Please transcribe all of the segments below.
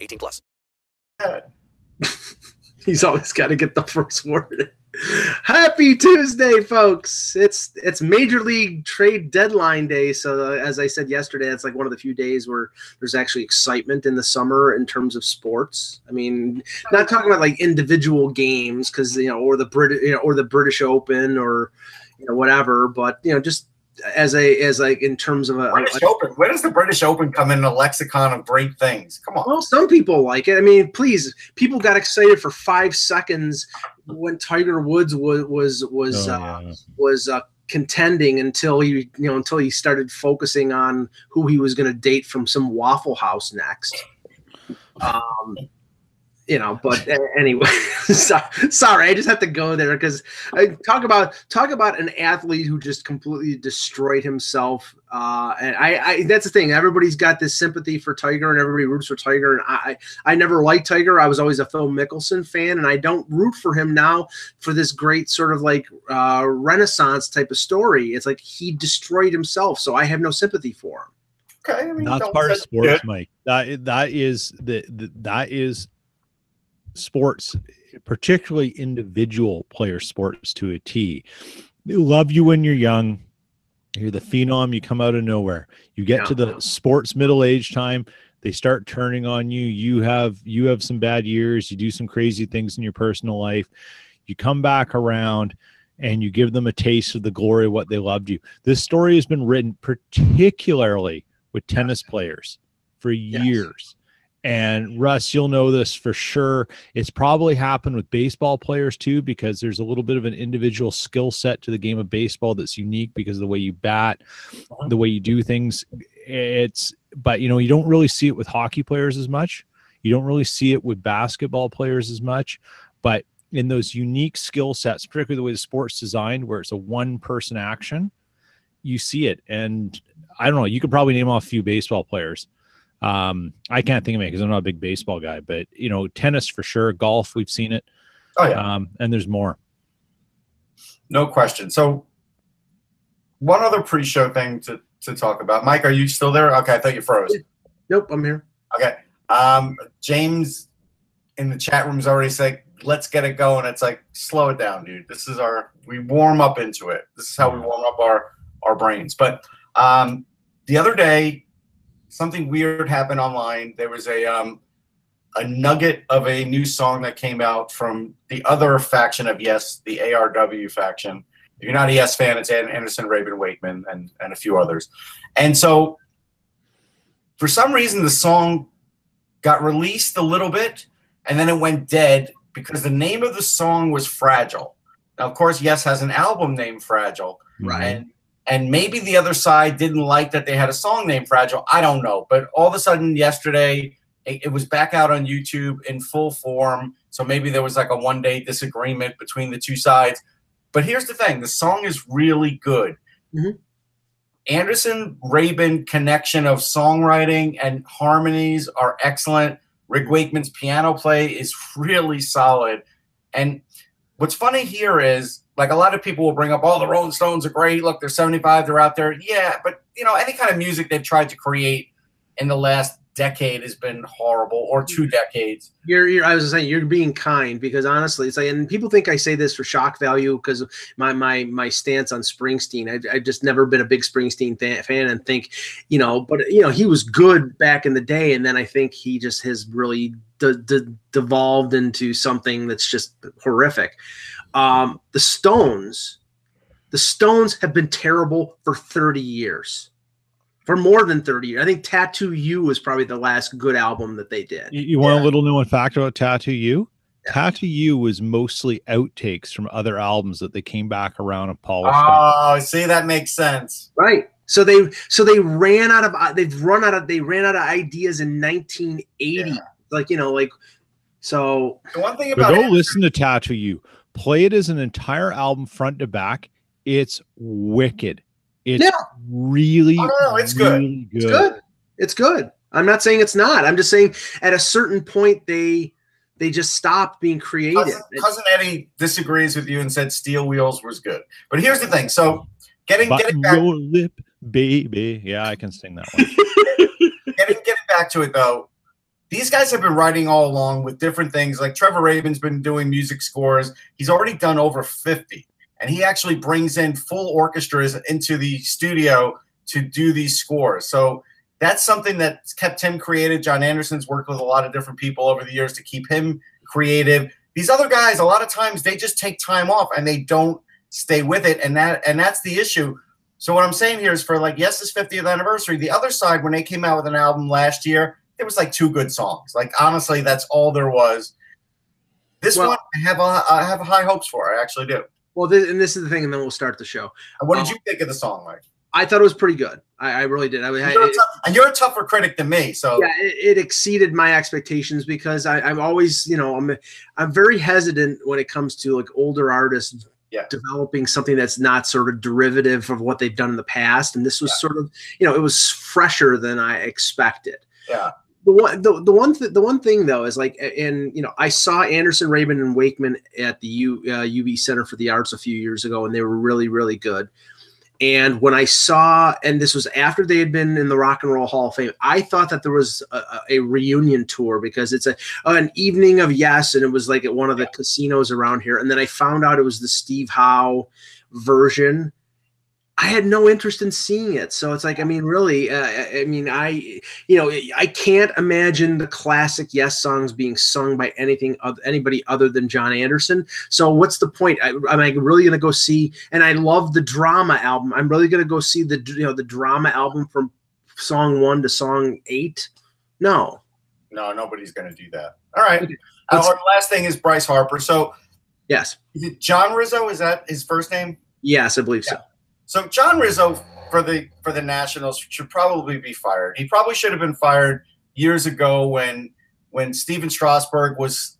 18 plus. He's always got to get the first word. Happy Tuesday, folks! It's it's Major League Trade Deadline Day. So, uh, as I said yesterday, it's like one of the few days where there's actually excitement in the summer in terms of sports. I mean, not talking about like individual games because you know, or the Brit, you know, or the British Open, or you know, whatever. But you know, just as a as like in terms of a, British a- Open. Where does the British Open come in the lexicon of great things? Come on. Well, some people like it. I mean, please, people got excited for five seconds when Tiger Woods was was was Oh, uh, yeah. was uh, contending until he you know until he started focusing on who he was going to date from some Waffle House next. Um, you know, but anyway, so, sorry, I just have to go there because I talk about talk about an athlete who just completely destroyed himself. Uh, and I, I that's the thing. Everybody's got this sympathy for Tiger, and everybody roots for Tiger. And I, I never liked Tiger. I was always a Phil Mickelson fan, and I don't root for him now for this great sort of like uh, Renaissance type of story. It's like he destroyed himself, so I have no sympathy for him. Okay, I mean, That's don't part of say- sports, Mike. That that is the, the that is sports, particularly individual player sports to a T. They love you when you're young. You're the phenom. You come out of nowhere. You get to the sports middle age time. They start turning on you. You have you have some bad years. You do some crazy things in your personal life. You come back around and you give them a taste of the glory of what they loved you. This story has been written particularly with tennis players for years. And Russ, you'll know this for sure. It's probably happened with baseball players too, because there's a little bit of an individual skill set to the game of baseball that's unique because of the way you bat, the way you do things. It's, but you know, you don't really see it with hockey players as much. You don't really see it with basketball players as much. But in those unique skill sets, particularly the way the sport's designed, where it's a one person action, you see it. And I don't know, you could probably name off a few baseball players. Um, I can't think of it because I'm not a big baseball guy, but you know, tennis for sure, golf, we've seen it. Oh yeah, Um, and there's more. no question. So, one other pre-show thing to to talk about. Mike, are you still there? Okay, I thought you froze. Nope, I'm here. Okay. Um, James in the chat room is already saying, let's get it going. It's like, slow it down, dude. This is our we warm up into it. This is how we warm up our our brains. But um the other day, something weird happened online. There was a um a nugget of a new song that came out from the other faction of Yes, the ARW faction. If you're not a Yes fan, it's An- Anderson, Rabin, Wakeman, and and a few others. And so for some reason the song got released a little bit and then it went dead because the name of the song was fragile now of course yes has an album named fragile Right. and and maybe the other side didn't like that they had a song named fragile i don't know but all of a sudden yesterday it, was back out on youtube in full form so maybe there was like a one day disagreement between the two sides but here's the thing the song is really good Mhm. Anderson Rabin connection of songwriting and harmonies are excellent. Rick Wakeman's piano play is really solid. And what's funny here is like a lot of people will bring up, oh, the Rolling Stones are great. Look, they're 75, they're out there. Yeah, but you know, any kind of music they've tried to create in the last decade has been horrible, or two decades. You're, you're I was saying you're being kind because honestly, it's like, and people think I say this for shock value because my my my stance on Springsteen. I, I've just never been a big Springsteen fan, fan and think, you know, but you know, he was good back in the day, and then I think he just has really de- de- devolved into something that's just horrific. Um, the Stones, the Stones have been terrible for 30 years. For more than 30 years. I think Tattoo You was probably the last good album that they did. You, you want a little known fact about Tattoo You? Tattoo You was mostly outtakes from other albums that they came back around and polished. up. Oh, see, that makes sense. Right. So they so they ran out of they've run out of they ran out of ideas in 1980 like you know, like so. The one thing But about go Anderson- listen to Tattoo You. Play it as an entire album front to back. It's wicked. It's Yeah. really, Oh, no, no, it's good. really It's good. It's good. I'm not saying it's not. I'm just saying at a certain point they they just stopped being creative. cousin, cousin Eddie disagrees with you and said Steel Wheels was good. But here's the thing. So getting getting back your lip, baby. Yeah, I can sing that one. getting getting back to it though, these guys have been writing all along with different things. Like Trevor Rabin's been doing music scores. He's already done over 50. And he actually brings in full orchestras into the studio to do these scores. So that's something that's kept him creative. Jon Anderson's worked with a lot of different people over the years to keep him creative. These other guys, a lot of times they just take time off and they don't stay with it. And that and that's the issue. So what I'm saying here is for like yes, this 50th anniversary. The other side, when they came out with an album last year, there was like two good songs. Like honestly, that's all there was. This Well- one, I have a, I have high hopes for. I actually do. well, this, and this is the thing, and then we'll start the show. What did Oh. you think of the song, Mike? I thought it was pretty good. I, I really did. I, I, You're a tough- and you're a tougher critic than me, so yeah, it, it exceeded my expectations because I, I'm always, you know, I'm I'm very hesitant when it comes to like older artists Yeah. developing something that's not sort of derivative of what they've done in the past. And this was Yeah. sort of, you know, it was fresher than I expected. yeah. The one the, the one th- the one thing though is like and you know I saw Anderson Rabin and Wakeman at the U, uh, UB Center for the Arts a few years ago and they were really really good. And when I saw and this was after they had been in the Rock and Roll Hall of Fame, I thought that there was a, a- a reunion tour because it's a an evening of yes and it was like at one of the casinos around here and then I found out it was the Steve Howe version. I had no interest in seeing it. So it's like, I mean, really, uh, I mean, I, you know, I can't imagine the classic Yes songs being sung by anything, oth- anybody other than Jon Anderson. So what's the point? I, am I really going to go see? And I love the drama album. I'm really going to go see the, you know, the drama album from song one to song eight. No, No, nobody's going to do that. All right. Uh, our last thing is Bryce Harper. So yes, is it John Rizzo? Is that his first name? yes, I believe so. So John Rizzo for the for the Nationals should probably be fired. He probably should have been fired years ago when when Stephen Strasburg was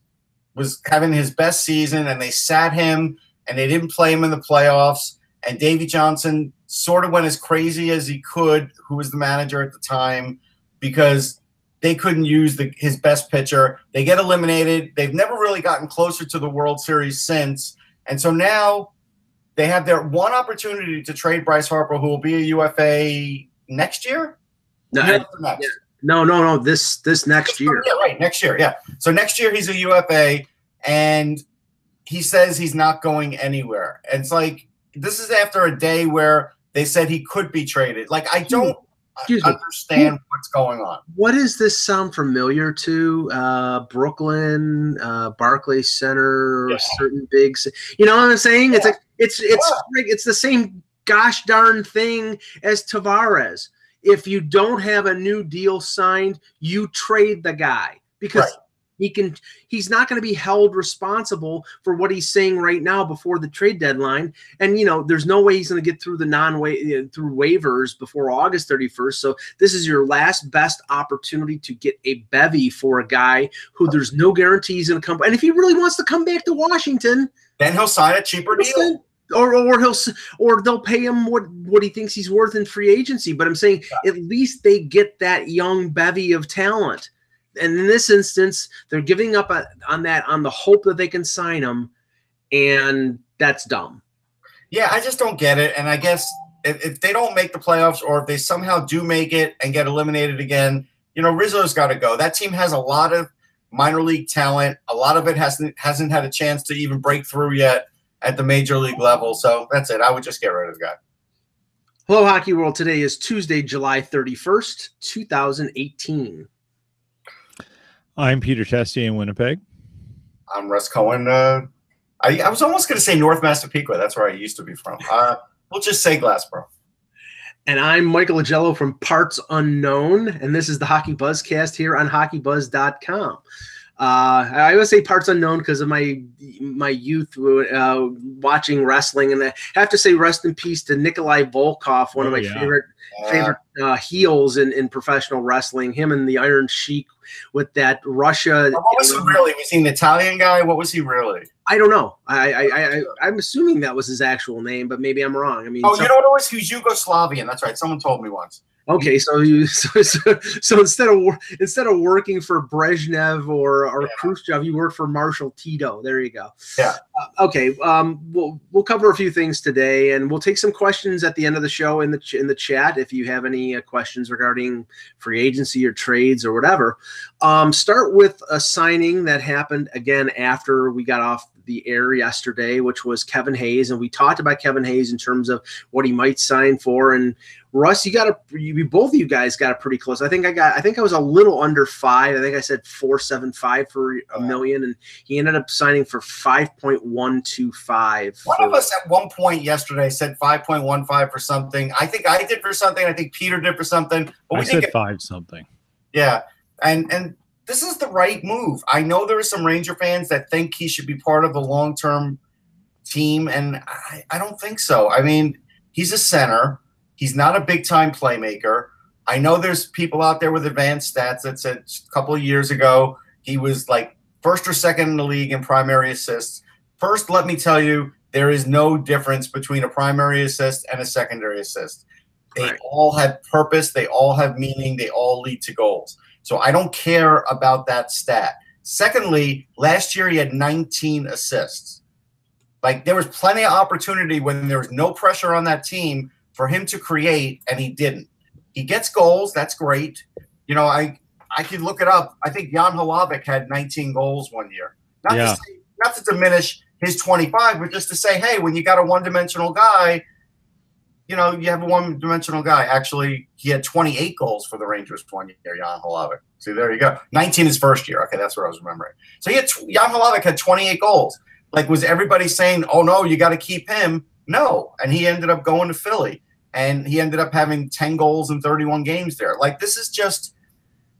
was having his best season and they sat him and they didn't play him in the playoffs and Davey Johnson sort of went as crazy as he could, who was the manager at the time, because they couldn't use the, his best pitcher. They get eliminated. They've never really gotten closer to the World Series since. And so now they have their one opportunity to trade Bryce Harper, who will be a UFA next year. No, next. no, no, no. This this next year. Yeah, right. Next year. Yeah. So next year he's a UFA, and he says he's not going anywhere. And it's like this is after a day where they said he could be traded. Like I hmm. don't Excuse me. understand what's going on. What does this sound familiar to? Uh, Brooklyn, uh, Barclays Center, Yeah. certain big. You know what I'm saying? It's like it's it's like it's the same gosh darn thing as Tavares. If you don't have a new deal signed, you trade the guy because Right. He can. He's not going to be held responsible for what he's saying right now before the trade deadline. And you know, there's no way he's going to get through the non way through waivers before August 31st. So this is your last best opportunity to get a bevy for a guy who there's no guarantee he's going to come. And if he really wants to come back to Washington, Then he'll sign a cheaper deal. or or he'll or they'll pay him what what he thinks he's worth in free agency. But I'm saying at least they get that young bevy of talent. And in this instance, they're giving up on that on the hope that they can sign him, and that's dumb. Yeah, I just don't get it. And I guess if, if they don't make the playoffs or if they somehow do make it and get eliminated again, you know, Rizzo's got to go. That team has a lot of minor league talent. A lot of it hasn't hasn't had a chance to even break through yet at the major league level. So that's it. I would just get rid of the guy. Hello, Hockey World. Today is Tuesday, July 31st, 2018. I'm Peter Testier in Winnipeg. I'm Russ Cohen. Uh, I, I was almost going to say North Massapequa. That's where I used to be from. Uh, we'll just say Glassboro. And I'm Michael Agello from Parts Unknown, and this is the Hockey Buzzcast here on HockeyBuzz.com. Uh, I always say parts unknown because of my my youth uh, watching wrestling, and I have to say rest in peace to Nikolai Volkov, one Oh, of my yeah. favorite favorite uh, heels in, in professional wrestling. Him and the Iron Sheik with that Russia. What was he really? Was he an Italian guy? What was he really? I don't know. I, I, I, I I'm assuming that was his actual name, but maybe I'm wrong. I mean, Oh, some- you know what it was? He was Yugoslavian. That's right. Someone told me once. Okay, so you so, so, so instead of instead of working for Brezhnev or or Yeah. Khrushchev, you work for Marshal Tito. There you go. Yeah. Uh, okay. Um. We'll we'll cover a few things today, and we'll take some questions at the end of the show in the ch- in the chat if you have any uh, questions regarding free agency or trades or whatever. Um. Start with a signing that happened again after we got off the air yesterday, which was Kevin Hayes, and we talked about Kevin Hayes in terms of what he might sign for and Russ, you got a you both of you guys got it pretty close. I think I got I think I was a little under five. I think I said four seven five for a million, and he ended up signing for five point one two five. One of us at one point yesterday said 5.15 for something. I think I did for something. I think Peter did for something. But I we said didn't get five something. Yeah, and and this is the right move. I know there are some Ranger fans that think he should be part of the long term team, and I, I don't think so. I mean, he's a center. He's not a big time playmaker. I know there's people out there with advanced stats that said a couple of years ago he was like first or second in the league in primary assists. First, let me tell you, there is no difference between a primary assist and a secondary assist. They Right. all have purpose, they all have meaning, they all lead to goals. So I don't care about that stat. Secondly, last year he had 19 assists. Like there was plenty of opportunity when there was no pressure on that team for him to create, and he didn't. He gets goals, that's great. You know, I I can look it up. I think Jan Hlavac had 19 goals one year. Not, Yeah. to say, not to diminish his 25, but just to say, hey, when you got a one-dimensional guy, you know, you have a one-dimensional guy. Actually, he had 28 goals for the Rangers one year, Jan Hlavac. See, there you go. 19 his first year. Okay, that's what I was remembering. So he had Jan Hlavac had 28 goals. Like, was everybody saying, "Oh no, you got to keep him"? No, and he ended up going to Philly, and he ended up having 10 goals in 31 games there. Like, this is just,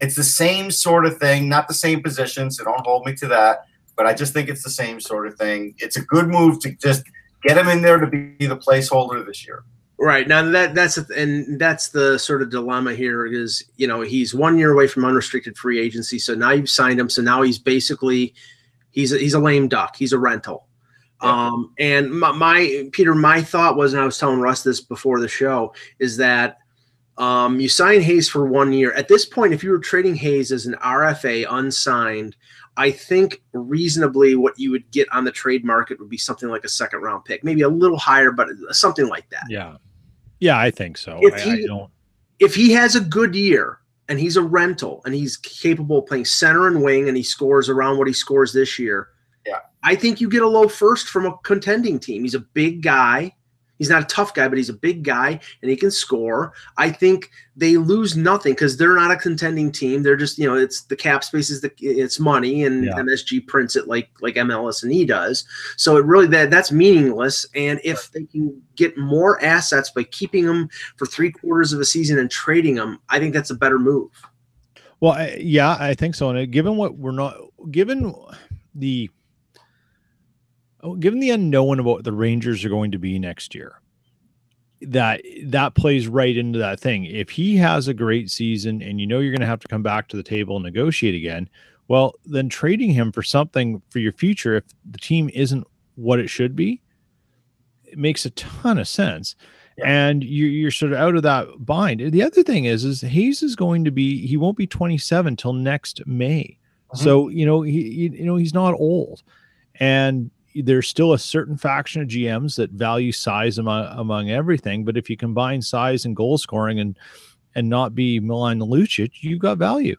it's the same sort of thing, not the same position. So don't hold me to that. But I just think it's the same sort of thing. It's a good move to just get him in there to be the placeholder this year. Right now, that that's and that's the sort of dilemma here is you know he's one year away from unrestricted free agency, so now you've signed him, so now he's basically he's a, he's a lame duck, he's a rental. Um, and my, my Peter, my thought was, and I was telling Russ this before the show, is that um, you sign Hayes for one year. At this point, if you were trading Hayes as an RFA unsigned, I think reasonably what you would get on the trade market would be something like a second round pick, maybe a little higher, but something like that. Yeah. Yeah, I think so. If I, he- I don't. if he has a good year and he's a rental and he's capable of playing center and wing and he scores around what he scores this year. I think you get a low first from a contending team. He's a big guy. He's not a tough guy, but he's a big guy and he can score. I think they lose nothing because they're not a contending team. They're just, you know, it's the cap space is the it's money and Yeah. MSG prints it like like MLS and E does. So it really that that's meaningless. And if they can get more assets by keeping them for three quarters of a season and trading them, I think that's a better move. Well, I, yeah, I think so. And uh, given what we're not, given the, given the unknown about what the Rangers are going to be next year, that that plays right into that thing. If he has a great season and you know you're going to have to come back to the table and negotiate again, well, then trading him for something for your future, if the team isn't what it should be, it makes a ton of sense. And you're, you're sort of out of that bind. The other thing is, is Hayes is going to be, he won't be 27 till next May. Mhm. So, you know, he- you know, he's not old. And there's still a certain faction of GMs that value size among, among everything. But if you combine size and goal scoring and, and not be Milan Lucic, you've got value.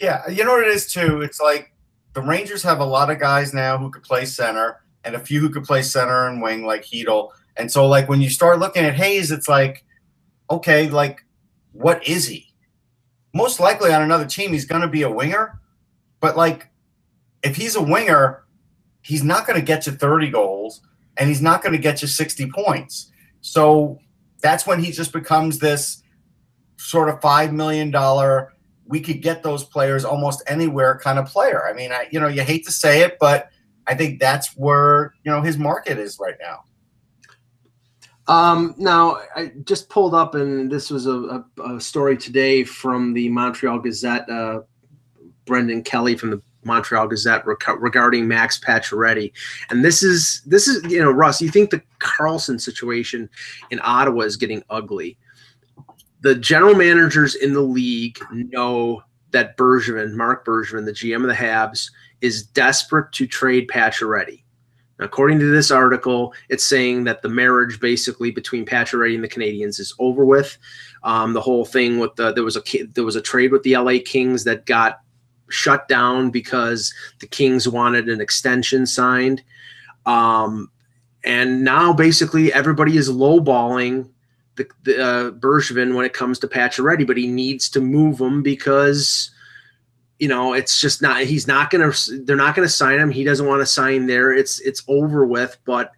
Yeah, you know what it is too. It's like the Rangers have a lot of guys now who could play center, and a few who could play center and wing, like Heedle. And so, like when you start looking at Hayes, it's like, okay, like what is he? Most likely on another team, he's going to be a winger. But like, if he's a winger, he's not going to get you 30 goals, and he's not going to get you 60 points. So that's when he just becomes this sort of five million dollar we could get those players almost anywhere kind of player. I mean, I, you know, you hate to say it, but I think that's where, you know, his market is right now. Um, now, I just pulled up, and this was a, a, a story today from the Montreal Gazette. Uh, Brendan Kelly from the Montreal Gazette rec- regarding Max Pacioretty, and this is this is you know Russ. You think the Karlsson situation in Ottawa is getting ugly? The general managers in the league know that Bergevin, Marc Bergevin, the GM of the Habs, is desperate to trade Pacioretty. According to this article, it's saying that the marriage basically between Pacioretty and the Canadiens is over with. Um, the whole thing with the there was a there was a trade with the LA Kings that got shut down because the Kings wanted an extension signed. Um, and now basically everybody is lowballing the, the uh, Bergevin when it comes to Pacioretty, but he needs to move him because you know it's just not he's not gonna they're not gonna sign him. He doesn't want to sign there. It's it's over with. But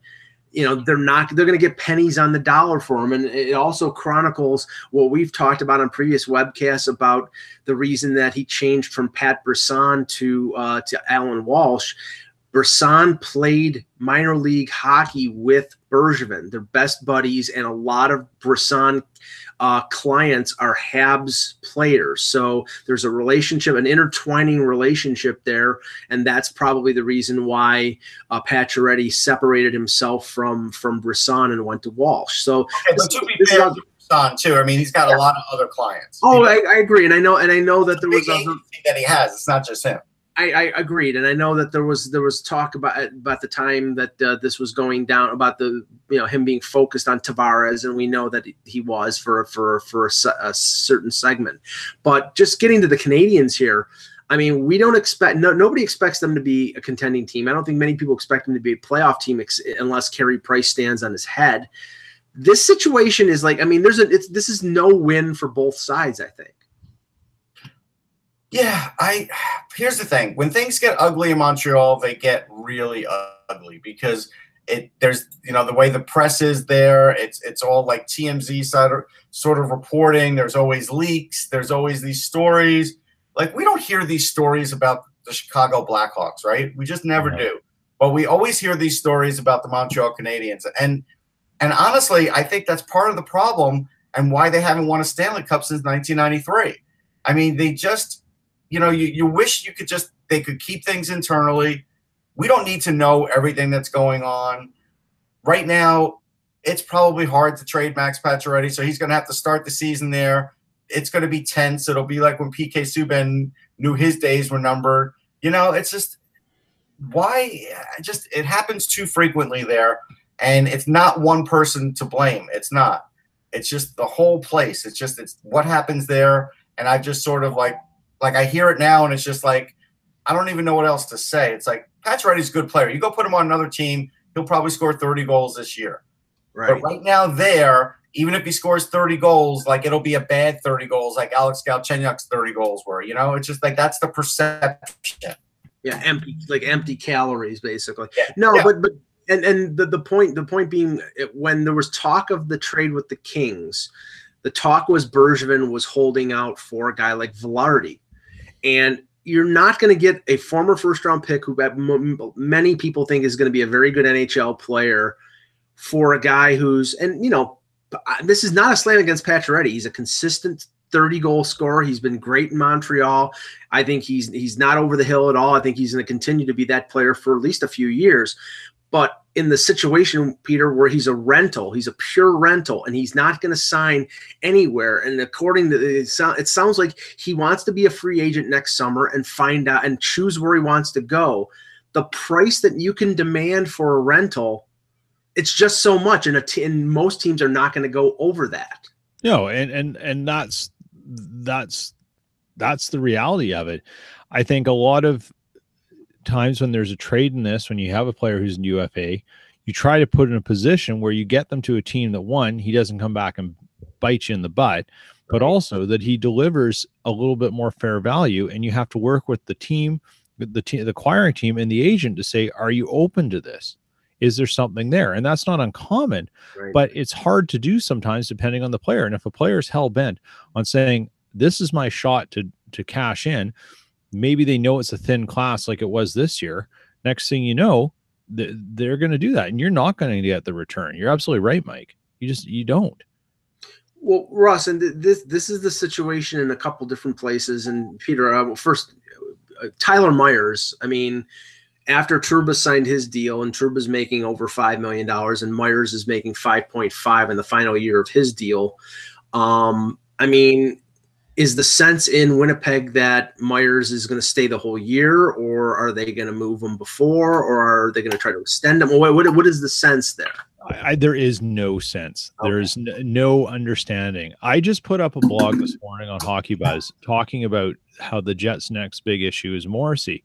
you know they're not they're going to get pennies on the dollar for him and it also chronicles what we've talked about on previous webcasts about the reason that he changed from pat brisson to uh, to allan walsh. Brisson played minor league hockey with bergevin. They're best buddies and a lot of brisson uh, clients are Habs players. So there's a relationship, an intertwining relationship there, and that's probably the reason why uh, Pacioretty separated himself from from Brisson and went to Walsh. So okay, but to be fair, Brisson too. I mean, he's got yeah. a lot of other clients. Oh, I, I, agree, and I know, and I know that there was other that he has. It's not just him. I, I, agreed, and I know that there was there was talk about about the time that uh, this was going down about the you know him being focused on Tavares, and we know that he was for for for a, a certain segment. But just getting to the Canadiens here, I mean, we don't expect no nobody expects them to be a contending team. I don't think many people expect them to be a playoff team ex- unless Carey Price stands on his head. This situation is like, I mean, there's a this is no win for both sides. I think. Yeah, I here's the thing. When things get ugly in Montreal, they get really ugly because it there's you know the way the press is there. It's it's all like TMZ side of, sort of reporting. There's always leaks. There's always these stories. Like we don't hear these stories about the Chicago Blackhawks, right? We just never right. do. But we always hear these stories about the Montreal Canadiens, and and honestly, I think that's part of the problem and why they haven't won a Stanley Cup since 1993. I mean, they just you know, you, you wish you could just they could keep things internally. We don't need to know everything that's going on. Right now, it's probably hard to trade Max Pacioretty, so he's going to have to start the season there. It's going to be tense. It'll be like when PK Subban knew his days were numbered. You know, it's just why just it happens too frequently there, and it's not one person to blame. It's not. It's just the whole place. It's just it's what happens there, and I just sort of like like I hear it now, and it's just like I don't even know what else to say. It's like Pacioretty's a good player. You go put him on another team, he'll probably score 30 goals this year. Right. But right now, there, even if he scores 30 goals, like it'll be a bad 30 goals, like Alex Galchenyuk's 30 goals were. You know, it's just like that's the perception. Yeah, empty, like empty calories, basically. Yeah. No, yeah. but but and and the, the point the point being eh, when there was talk of the trade with the Kings, the talk was Bergevin was holding out for a guy like Vilardi and you're not going to get a former first round pick who many people think is going to be a very good NHL player for a guy who's and you know this is not a slam against Pacioretty. He's a consistent 30 goal scorer. He's been great in Montreal. I think he's he's not over the hill at all. I think he's going to continue to be that player for at least a few years. But in the situation, Peter, where he's a rental, he's a pure rental, and he's not going to sign anywhere. And according to it, sounds like he wants to be a free agent next summer and find out and choose where he wants to go. The price that you can demand for a rental, it's just so much, and, and most teams are not going to go over that. No, and and and that's that's that's the reality of it. I think a lot of times when there's a trade in this, when you have a player who's in UFA, you try to put in a position where you get them to a team that one, he doesn't come back and bite you in the butt, but also that he delivers a little bit more fair value. And you have to work with the team, the team, the acquiring team, and the agent to say, are you open to this? Is there something there? And that's not uncommon, right. but it's hard to do sometimes depending on the player. And if a player is hell bent on saying, this is my shot to to cash in. Maybe they know it's a thin class like it was this year. Next thing you know, th- they're going to do that, and you're not going to get the return. You're absolutely right, Mike. You just you don't. Well, Russ, and th- this this is the situation in a couple different places. And Peter, uh, first, uh, Tyler Myers. I mean, after Trouba signed his deal, and Trouba's making over five million dollars, and Myers is making five point five in the final year of his deal. Um, I mean, is the sense in Winnipeg that Myers is going to stay the whole year, or are they going to move him before, or are they going to try to extend him? What, what, what is the sense there? I, there is no sense. Okay. There is no understanding. I just put up a blog this morning on Hockey Buzz talking about how the Jets' next big issue is Morrissey,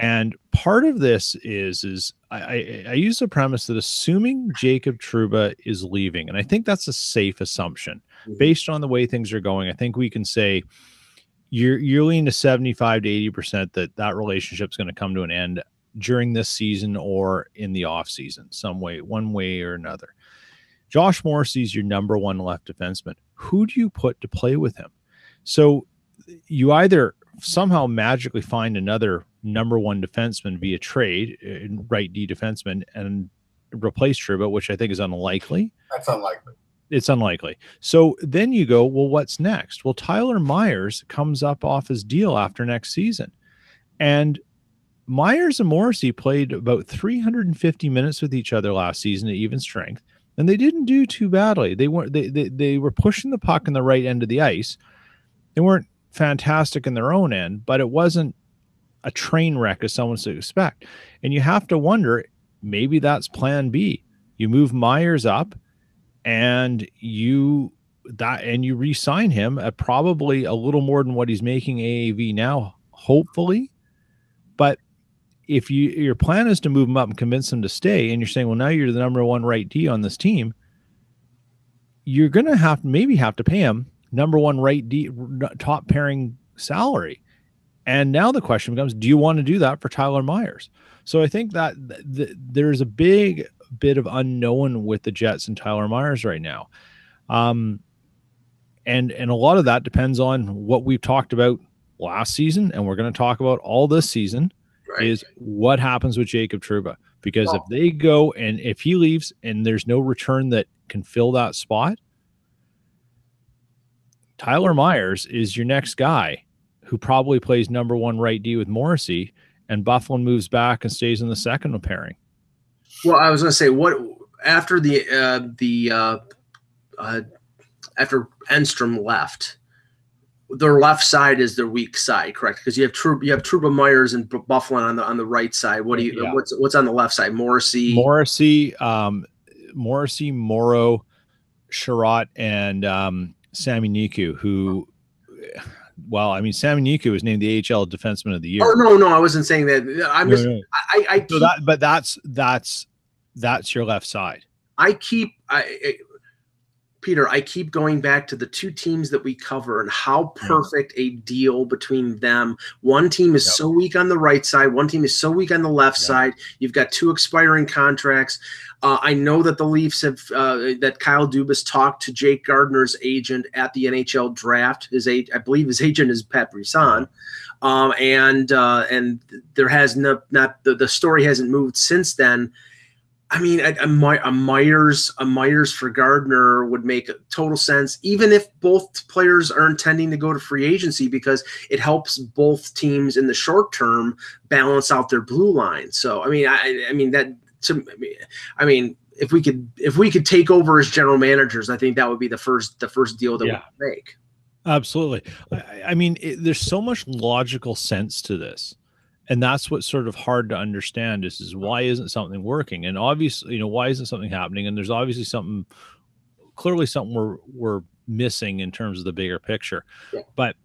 and part of this is is I, I, I use the premise that assuming Jacob Trouba is leaving, and I think that's a safe assumption Mhm. based on the way things are going. I think we can say you're you're leaning to seventy five to eighty percent that that relationship is going to come to an end during this season or in the off season, some way, one way or another. Josh Morrissey's your number one left defenseman. Who do you put to play with him? So you either somehow magically find another number one defenseman via trade, uh, right D defenseman, and replace Trouba, which I think is unlikely. That's unlikely. It's unlikely. So then you go, well, what's next? Well, Tyler Myers comes up off his deal after next season. And Myers and Morrissey played about 350 minutes with each other last season at even strength, and they didn't do too badly. They weren't they, they they were pushing the puck in the right end of the ice. They weren't fantastic in their own end, but it wasn't a train wreck as someone to expect. And you have to wonder, maybe that's plan B. You move Myers up and you that and you re-sign him at probably a little more than what he's making AAV now, hopefully. But if you your plan is to move them up and convince them to stay, and you're saying, well, now you're the number one right D on this team, you're gonna have maybe have to pay him number one right D top pairing salary. And now the question becomes, do you want to do that for Tyler Myers? So I think that th- th- there's a big bit of unknown with the Jets and Tyler Myers right now. Um, and and a lot of that depends on what we've talked about last season, and we're going to talk about all this season Right. is what happens with Jacob Trouba. Because if they go and if he leaves and there's no return that can fill that spot, Tyler Myers is your next guy who probably plays number one right D with Morrissey, and Byfuglien moves back and stays in the second pairing. Well, I was going to say what after the uh, the uh, uh, after Enstrom left, their left side is their weak side, correct? Because you have Trub, you have Trouba Myers and Byfuglien on the on the right side. What do you Yeah. what's what's on the left side? Morrissey. Morrissey, um, Morrissey, Morrow, Chiarot, and um, Sami Niku, who, well, I mean, Sami Niku was named the AHL Defenseman of the Year. Oh no, no, I wasn't saying that. I'm No, just no. I I So keep, that, but that's that's that's your left side. I keep I, I Peter, I keep going back to the two teams that we cover and how Yeah. perfect a deal between them. One team is Yep. so weak on the right side, one team is so weak on the left Yep. side. You've got two expiring contracts. Uh, I know that the Leafs have uh, that Kyle Dubas talked to Jake Gardiner's agent at the NHL draft. His age, I believe, his agent is Pat Brisson, um, and uh, and there has no, not the, the story hasn't moved since then. I mean, a, a, My- a Myers, a Myers for Gardiner would make total sense, even if both players are intending to go to free agency, because it helps both teams in the short term balance out their blue line. So, I mean, I, I mean that. To, I mean, if we could, if we could take over as general managers, I think that would be the first, the first deal that Yeah. we make. Absolutely. I, I mean, it, there's so much logical sense to this. And that's what's sort of hard to understand is, is why isn't something working? And obviously, you know, why isn't something happening? And there's obviously something, clearly something we're, we're missing in terms of the bigger picture. Yeah. But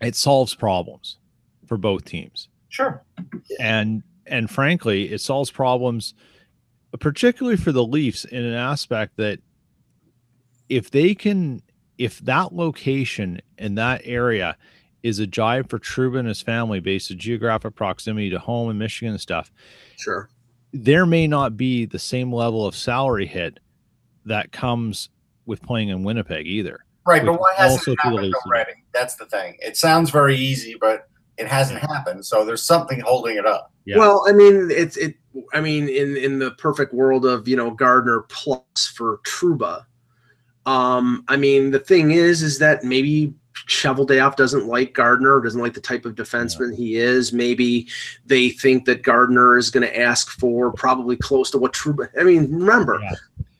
it solves problems for both teams. Sure. and and frankly it solves problems particularly for the leafs in an aspect that if they can if that location in that area is a jive for Trouba and his family based on geographic proximity to home in Michigan and stuff, Sure. there may not be the same level of salary hit that comes with playing in Winnipeg either. Right, but Which why hasn't also it to the happened already? That's the thing. It sounds very easy, but it hasn't happened. So there's something holding it up. Yeah. Well, I mean, it's it. I mean, in in the perfect world of you know Gardiner plus for Trouba, um, I mean, the thing is, is that maybe Cheveldayoff doesn't like Gardiner, doesn't like the type of defenseman he is. Maybe they think that Gardiner is going to ask for probably close to what Trouba. I mean, remember, Yeah.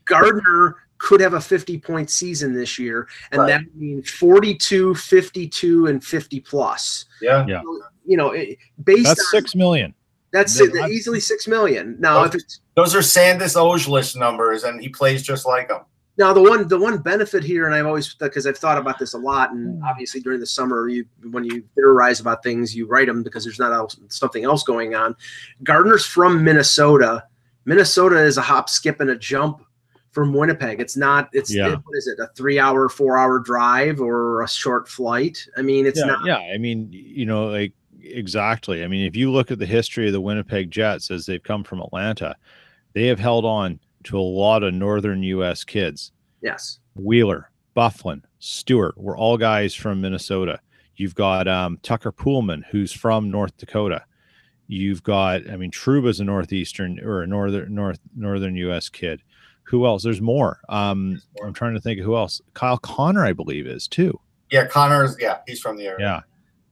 Gardiner could have a 50 point season this year, and Right. that means 42, 52, and 50 plus. Yeah. Yeah. You know, it- based That's on six million. that's it, easily six million. Now, if it's Those are Sandis Ozolinsh numbers, and he plays just like them. Now the one the one benefit here, and I've always because I've thought about this a lot, Hmm. and obviously during the summer, you when you theorize about things, you write them because there's not else, something else going on. Gardiner's from Minnesota. Minnesota is a hop, skip, and a jump from Winnipeg. It's not. It's Yeah. what is it? A three hour, four hour drive or a short flight? I mean, it's yeah, not. yeah. I mean, you know, like exactly. I mean, if you look at the history of the Winnipeg Jets as they've come from Atlanta, they have held on to a lot of northern U.S. kids. Yes. Wheeler, Byfuglien, Stuart were all guys from Minnesota. You've got um, Tucker Poolman, who's from North Dakota. You've got, I mean, Trouba's a northeastern or a northern north northern U.S. kid. Who else? There's more. Um, I'm trying to think of who else. Kyle Connor, I believe, is too. Yeah, Connor's. Yeah, he's from the area.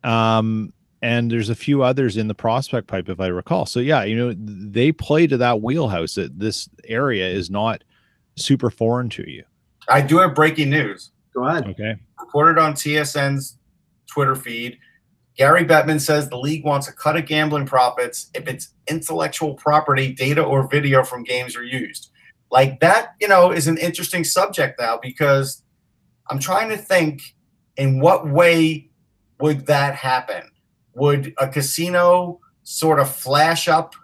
Yeah. Um, and there's a few others in the prospect pipe, if I recall. So yeah, you know, they play to that wheelhouse that this area is not super foreign to you. I do have breaking news. Go ahead. Okay. Reported on TSN's Twitter feed. Gary Bettman says the league wants a cut of gambling profits if it's intellectual property, data, or video from games are used. Like that, you know, is an interesting subject now because I'm trying to think in what way would that happen? Would a casino sort of flash up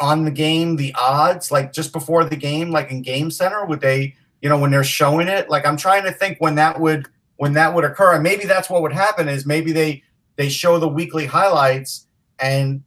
on the game the odds like just before the game like in game center? Would they you know when they're showing it? Like i'm trying to think when that would when that would occur. And maybe that's what would happen is maybe they they show the weekly highlights and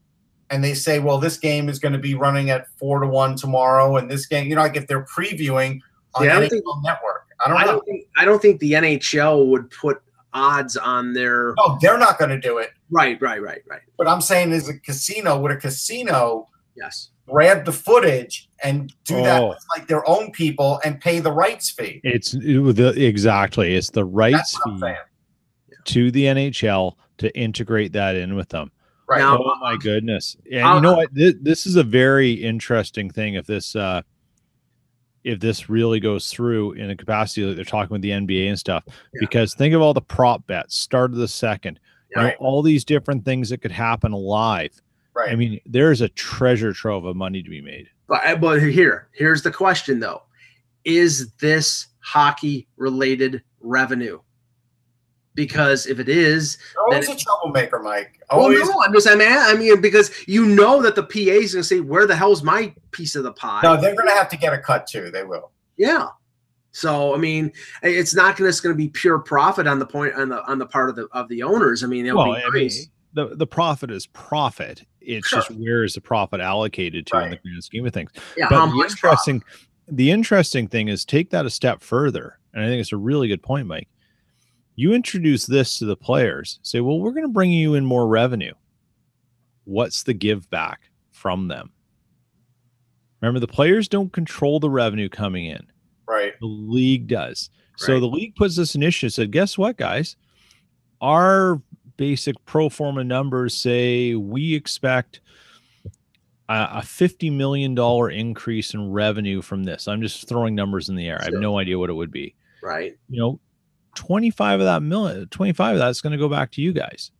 and they say well this game is going to be running at four to one tomorrow and this game you know like if they're previewing on Yeah, I think- network. I don't I know. don't think I don't think the NHL would put odds on their Oh, they're not going to do it right, right, right, right. but i'm saying is a casino would a casino Yes. grab the footage and do that Oh. with like their own people and pay the rights fee It's it- the exactly. It's the rights that's what i'm fee saying to the NHL to integrate that in with them. right Now- oh my goodness! And I'll- you know what? This, this is a very interesting thing. If this uh, if this really goes through in a capacity that they're talking with the NBA and stuff, Yeah. because think of all the prop bets, start of the second, you know, all these different things that could happen live. right I mean, there's a treasure trove of money to be made. But uh, but here, here's the question though: Is this hockey related revenue? Because if it is, always then a troublemaker mike well, no, I'm just I'm at, I mean because you know that the PA is going to say, "Where the hell's my piece of the pie?" no they're gonna have to get a cut too they will Yeah. So I mean, it's not going to going to be pure profit on the point on the on the part of the of the owners. I mean, it'll Well, be I mean, the the profit is profit. It's Sure. just where is the profit allocated to in the grand scheme of things. yeah, but how the much interesting the interesting thing is take that a step further and i think it's a really good point mike you introduce this to the players say well we're going to bring you in more revenue. What's the give back from them? Remember the players don't control the revenue coming in. Right. The league does. So the league puts this initiative said guess what guys? Our basic pro forma numbers say we expect a, a $50 million increase in revenue from this. I'm just throwing numbers in the air. I have no idea what it would be. Right? you know 25 of that million 25 of that's going to go back to you guys.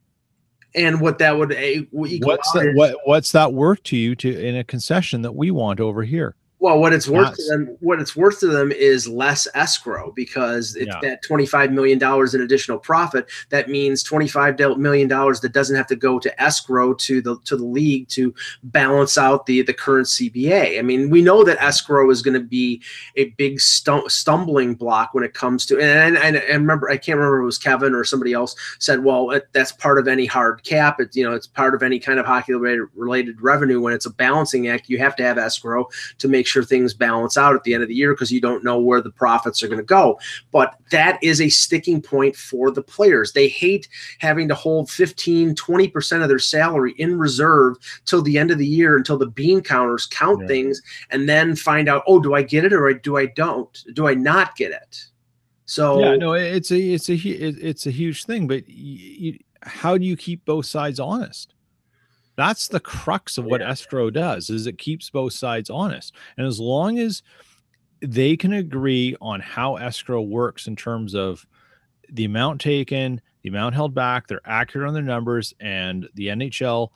And what that would eh, a equal what's that what what's that worth to you to in a concession that we want over here Well, what it's worth to them, what it's worth to them is less escrow because it's Yeah. that twenty-five million dollars in additional profit. That means twenty-five million dollars that doesn't have to go to escrow to the to the league to balance out the the current CBA. I mean, we know that escrow is going to be a big stu- stumbling block when it comes to. And, and and remember, I can't remember if it was Kevin or somebody else said, well, it, that's part of any hard cap. It's you know, it's part of any kind of hockey related related revenue. When it's a balancing act, you have to have escrow to make sure things balance out at the end of the year because you don't know where the profits are going to go. But that is a sticking point for the players. They hate having to hold 15, 20% of their salary in reserve till the end of the year until the bean counters count Yeah. things and then find out, oh, do I get it or do I don't? Do I not get it? So yeah, no, it's a it's a it's a huge thing. But how do you keep both sides honest? That's the crux of what escrow does. Is it keeps both sides honest, and as long as they can agree on how escrow works in terms of the amount taken, the amount held back, they're accurate on their numbers, and the NHL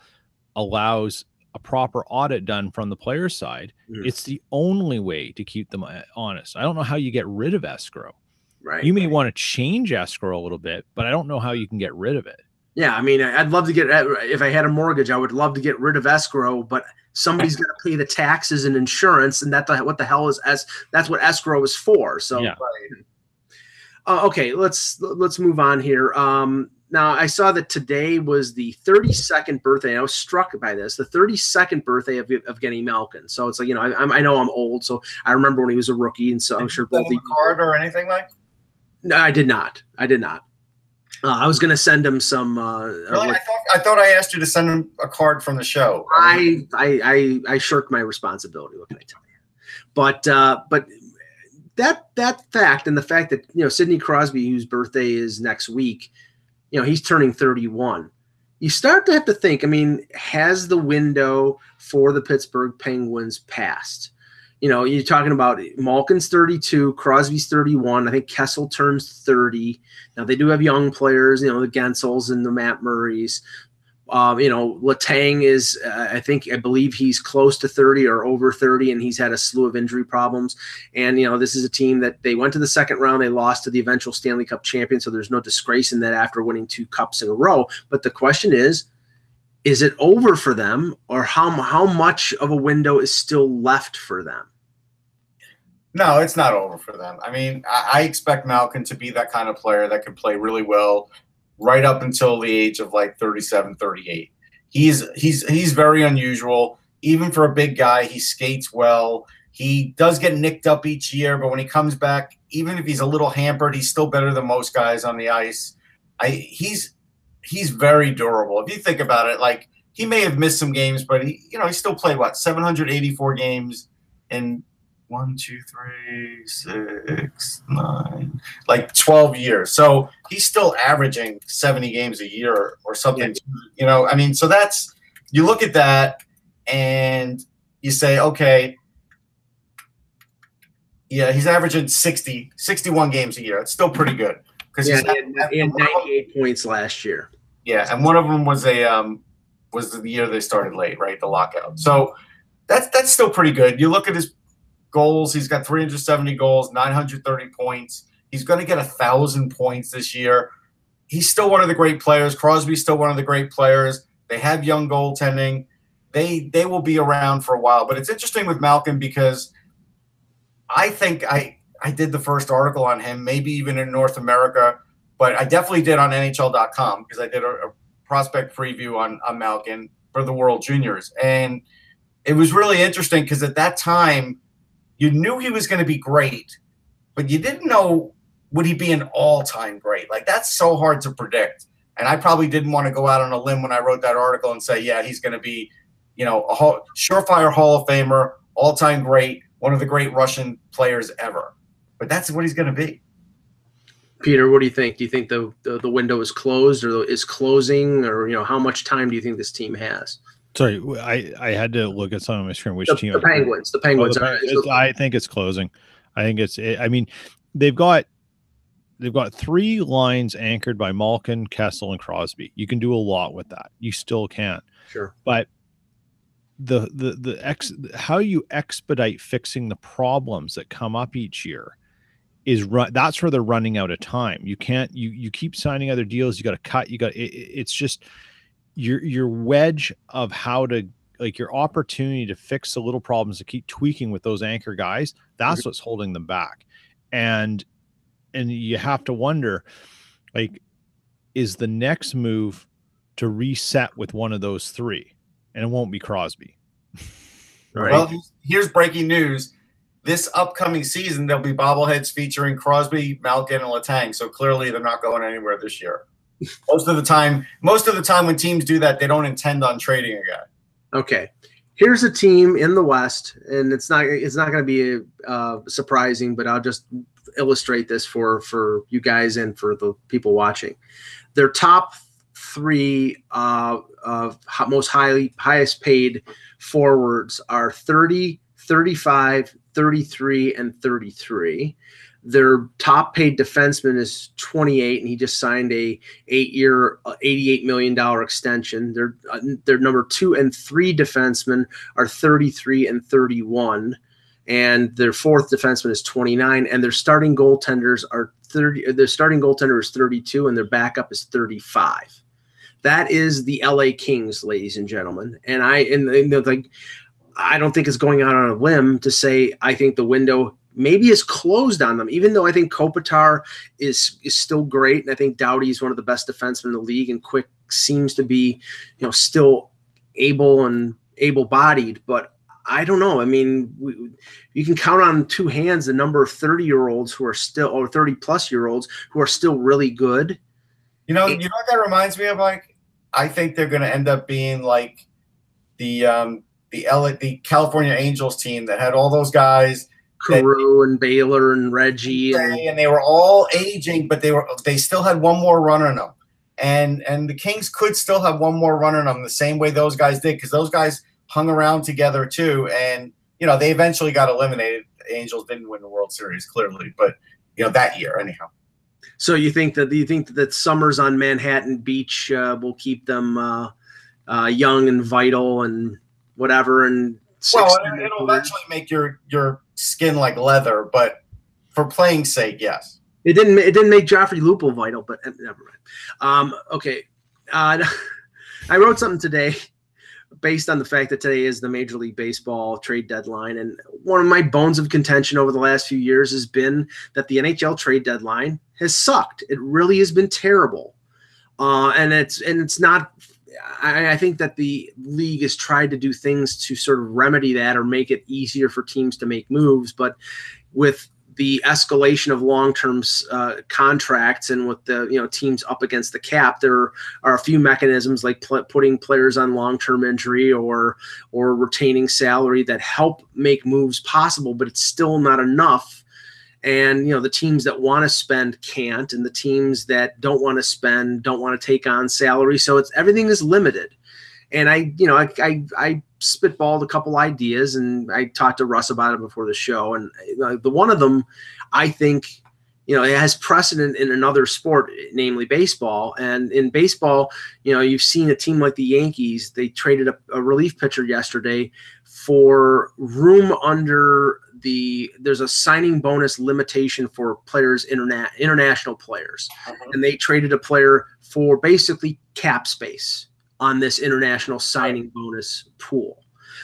allows a proper audit done from the player side. Mhm. It's the only way to keep them uh, honest. I don't know how you get rid of escrow. right. You may want to change escrow a little bit, but I don't know how you can get rid of it. Yeah, I mean, I'd love to get if I had a mortgage, I would love to get rid of escrow, but somebody's got to pay the taxes and insurance, and that the, what the hell is es, That's what escrow is for. So, Yeah. uh, okay, let's let's move on here. Um, now, I saw that today was the 32nd birthday. and I was struck by this, the 32nd birthday of, of Genny Malkin. So it's like you know, I, I'm- I know I'm old, so I remember when he was a rookie, and so I'm sure him card or anything like. No, I did not. I did not. Uh, I was going to send him some. Uh, Really, I thought I thought I asked you to send him a card from the show. I I I, I shirked my responsibility. What can I tell you? But uh, but that that fact and the fact that you know Sidney Crosby, whose birthday is next week, you know he's turning 31. You start to have to think. I mean, has the window for the Pittsburgh Penguins passed? You know, you're talking about Malkin's 32, Crosby's 31. I think Kessel turns 30. Now they do have young players, you know, the Guentzels and the Matt Murrays. Um, you know, Letang is, uh, I think, I believe he's close to 30 or over 30, and he's had a slew of injury problems. And, you know, this is a team that they went to the second round. They lost to the eventual Stanley Cup champion. So there's no disgrace in that after winning two cups in a row. But the question is, is it over for them or how, how much of a window is still left for them? No, it's not over for them. I mean, I, expect Malkin to be that kind of player that can play really well right up until the age of like 37, 38. He's he's he's very unusual. Even for a big guy, he skates well. He does get nicked up each year, but when he comes back, even if he's a little hampered, he's still better than most guys on the ice. I he's he's very durable. If you think about it, like he may have missed some games, but he you know he still played what 784 games in one, two, three, six, nine, like 12 years. So he's still averaging 70 games a year or something. You know, I mean, so that's you look at that and you say, okay, yeah, he's averaging 60, 61 games a year. It's still pretty good. Because Yeah, he had, he had 98 points last year. Yeah, and one of them was a um, was the year they started late, right? The lockout. So that's that's still pretty good. You look at his goals; he's got 370 goals, 930 points. He's going to get a thousand points this year. He's still one of the great players. Crosby's still one of the great players. They have young goaltending. They they will be around for a while. But it's interesting with Malcolm because I think I I did the first article on him, maybe even in North America but I definitely did on NHL.com because I did a, a prospect preview on, on Malkin for the World Juniors. And it was really interesting because at that time, you knew he was going to be great, but you didn't know would he be an all time great. Like, that's so hard to predict. And I probably didn't want to go out on a limb when I wrote that article and say, yeah, he's going to be, you know, a hall, surefire Hall of Famer, all time great, one of the great Russian players ever. But that's what he's going to be. Peter, what do you think? Do you think the, the, the window is closed or is closing or, you know, how much time do you think this team has? Sorry, I I had to look at some of my screen. Which The, team? the Penguins. The Oh, Penguins. the are, I think it's closing. I think it's. I mean, they've got they've got three lines anchored by Malkin, Kessel, and Crosby. You can do a lot with that. You still can, sure. but the the the ex how you expedite fixing the problems that come up each year is run that's where they're running out of time. You can't you you keep signing other deals you got to cut you got it, it- it's just your your wedge of how to like your opportunity to fix the little problems to keep tweaking with those anchor guys that's mm-hmm. what's holding them back. And and you have to wonder like is the next move to reset with one of those three? And it won't be crosby. Right. Well, here's breaking news. This upcoming season, there'll be bobbleheads featuring Crosby, Malkin, and Letang. So clearly, they're not going anywhere this year. most of the time, most of the time when teams do that, they don't intend on trading a guy. Okay. Here's a team in the West, and it's not it's not going to be uh, surprising, but I'll just illustrate this for for you guys and for the people watching. Their top three uh, uh, most highly highest paid forwards are 30, 35, 33, and 33. Their top paid defenseman is 28, and he just signed a eight-year, uh, 88 million dollar extension. Their uh, their number two and three defensemen are 33 and 31, and their fourth defenseman is 29, and their starting goaltenders are 30. Their starting goaltender is 32, and their backup is 35. That is the LA Kings, ladies and gentlemen. And I and, and like I don't think it's going out on a limb to say I think the window maybe is closed on them, even though I think Kopitar is is still great, and I think Doughty is one of the best defensemen in the league, and Quick seems to be, you know, still able and able-bodied, but I don't know. I mean, we, you can count on two hands the number of 30 year olds who are still, or 30 plus year olds who are still really good. You know, you know what that reminds me of? Like, I think they're going to end up being like the um, the L- the California Angels team that had all those guys Carew and Baylor and Reggie and, and they were all aging, but they were they still had one more run on them, and and the Kings could still have one more run on them the same way those guys did because those guys hung around together too, and you know they eventually got eliminated. The Angels didn't win the World Series clearly, but you know that year anyhow. So you think that you think that summers on Manhattan Beach uh, will keep them uh, uh, young and vital and whatever and Well, it- it'll eventually make your your skin like leather, but for playing sake, yes. It didn't. It didn't make Joffrey Lupul vital, but eh, never mind. Um, okay, uh, I wrote something today based on the fact that today is the Major League Baseball trade deadline, and one of my bones of contention over the last few years has been that the NHL trade deadline has sucked. It really has been terrible, uh, and it's and it's not. I, I think that the league has tried to do things to sort of remedy that or make it easier for teams to make moves, but with the escalation of long-term uh, contracts and with the you know teams up against the cap, there are a few mechanisms like pl- putting players on long-term injury or or retaining salary that help make moves possible, but it's still not enough. And you know the teams that want to spend can't, and the teams that don't want to spend don't want to take on salary. So it's everything is limited. And I, you know, I, I, I spitballed a couple ideas, and I talked to Russ about it before the show. And the one of them, I think, you know, it has precedent in another sport, namely baseball. And in baseball, you know, you've seen a team like the Yankees. They traded a, a relief pitcher yesterday for room under the. There's a signing bonus limitation for players, interna- international players, uh-huh. and they traded a player for basically cap space on this international signing bonus pool.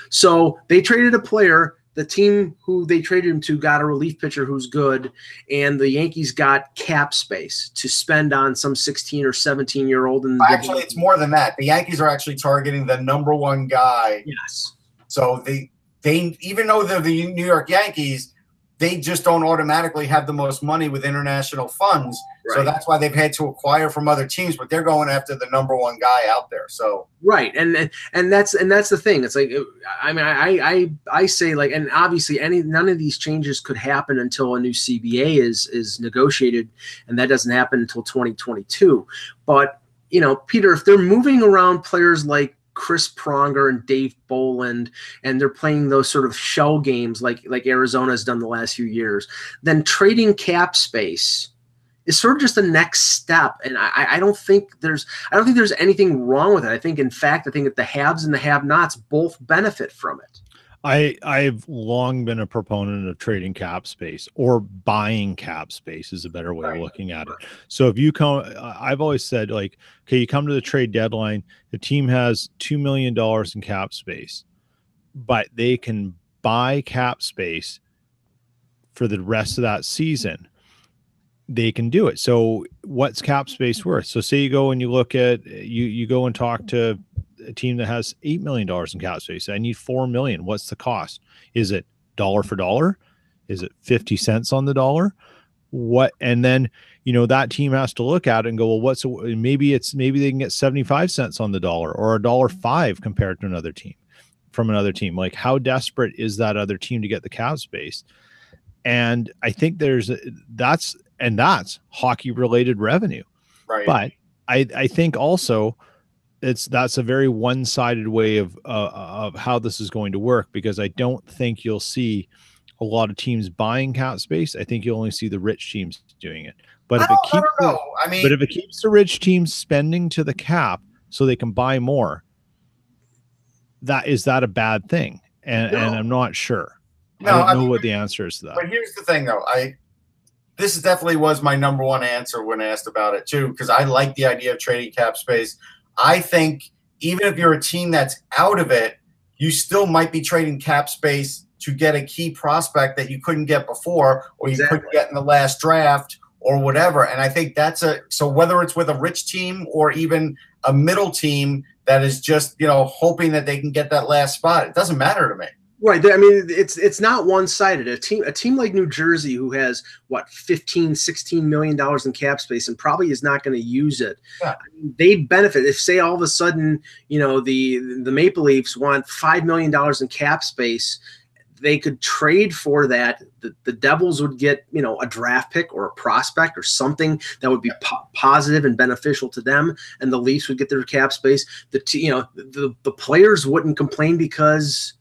So they traded a player. The team who they traded him to got a relief pitcher who's good, and the Yankees got cap space to spend on some 16 or 17 year old. And Actually, it's more than that. The Yankees are actually targeting the number one guy. yes, So they they even though they're the New York Yankees, they just don't automatically have the most money with international funds. So that's why they've had to acquire from other teams, but they're going after the number one guy out there. So right, and and- and that's and that's the thing. It's like I mean, I I I say like, and obviously, any none of these changes could happen until a new CBA is is negotiated, and that doesn't happen until 2022. But you know, Peter, if they're moving around players like Chris Pronger and Dave Bolland, and they're playing those sort of shell games like like Arizona has done the last few years, then trading cap space is sort of just the next step. And I, I don't think there's I don't think there's anything wrong with it. I think, in fact, I think that the haves and the have-nots both benefit from it. I I've long been a proponent of trading cap space or buying cap space is a better way Right. of looking at it. So if you come, I've always said like, okay, you come to the trade deadline, the team has two million dollars in cap space, but they can buy cap space for the rest of that season. They can do it. So what's cap space worth? So say you go and you look at you you go and talk to a team that has eight million dollars in cap space. I need four million. What's the cost? Is it dollar for dollar? Is it 50 cents on the dollar? What and then you know that team has to look at it and go, well, what's maybe it's maybe they can get 75 cents on the dollar or a dollar mm-hmm. five compared to another team from another team. Like how desperate is that other team to get the cap space? And I think there's that's and that's hockey related revenue. Right. But I I think also it's that's a very one-sided way of uh, of how this is going to work because I don't think you'll see a lot of teams buying cap space. I think you'll only see the rich teams doing it. But I if it I keeps know. I mean, but if it keeps the rich teams spending to the cap so they can buy more, that is that a bad thing? And No. and I'm not sure. No, I don't I know mean, what the answer is to that. But here's the thing, though. I this definitely was my number one answer when asked about it too, because I like the idea of trading cap space. I think even if you're a team that's out of it, you still might be trading cap space to get a key prospect that you couldn't get before, or you Exactly. couldn't get in the last draft, or whatever. And I think that's a so whether it's with a rich team or even a middle team that is just you know hoping that they can get that last spot, it doesn't matter to me. Right. I mean, it's it's not one-sided. A team a team like New Jersey who has what 15, 16 million dollars in cap space and probably is not going to use it. Yeah. I mean, they benefit if say all of a sudden, you know, the the Maple Leafs want 5 million dollars in cap space, they could trade for that. The, the Devils would get, you know, a draft pick or a prospect or something that would be po- positive and beneficial to them and the Leafs would get their cap space. The t- you know, the the players wouldn't complain because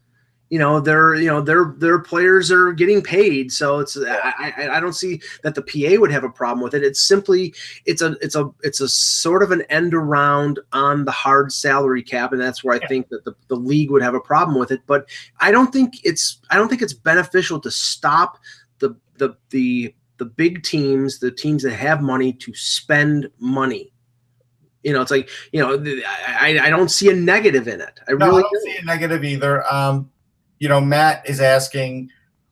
you know their you know their their players are getting paid. So it's I, I i don't see that the pa would have a problem with it. It's simply it's a it's a it's a sort of an end around on the hard salary cap and that's where i think that the, the league would have a problem with it. But i don't think it's i don't think it's beneficial to stop the the the the big teams the teams that have money to spend money. You know it's like you know i i don't see a negative in it. I No, really I don't see a negative either. Um, you know, Matt is asking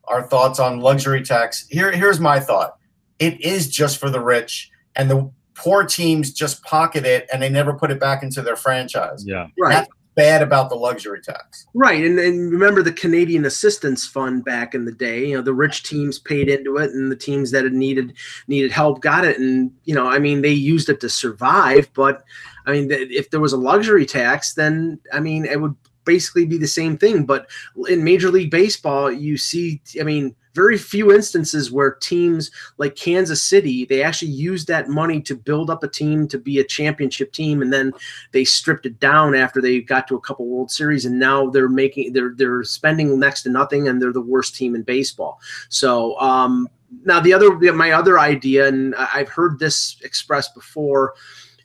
our thoughts on luxury tax. Here, here's my thought. It is just for the rich, and the poor teams just pocket it, and they never put it back into their franchise. Yeah. right That's bad about the luxury tax. Right, and, and remember the Canadian Assistance Fund back in the day. You know, the rich teams paid into it, and the teams that had needed needed help got it. And you know, I mean, they used it to survive. But I mean, if there was a luxury tax, then I mean, it would basically be the same thing. But in Major League Baseball, you see, I mean, very few instances where teams like Kansas City they actually used that money to build up a team to be a championship team, and then they stripped it down after they got to a couple World Series, and now they're making they're they're spending next to nothing, and they're the worst team in baseball. So um, now the other my other idea, and I've heard this expressed before,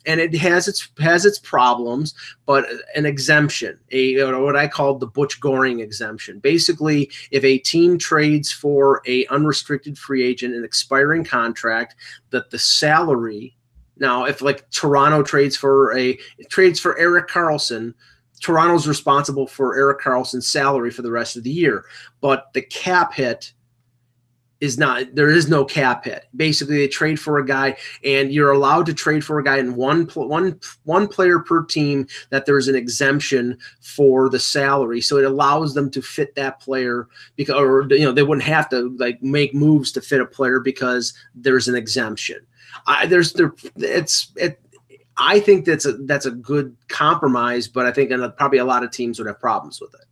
and it has its has its problems, but an exemption, a what I call the Butch Goring exemption. Basically, if a team trades for a unrestricted free agent, an expiring contract, that the salary now, if like Toronto trades for a trades for Erik Karlsson, Toronto's responsible for Erik Karlsson's salary for the rest of the year, but the cap hit is not there is no cap hit. Basically, they trade for a guy, and you're allowed to trade for a guy in one one one player per team. That there's an exemption for the salary, so it allows them to fit that player because, or you know, they wouldn't have to like make moves to fit a player because there's an exemption. I, there's there it's it. I think that's a that's a good compromise, but I think probably a lot of teams would have problems with it.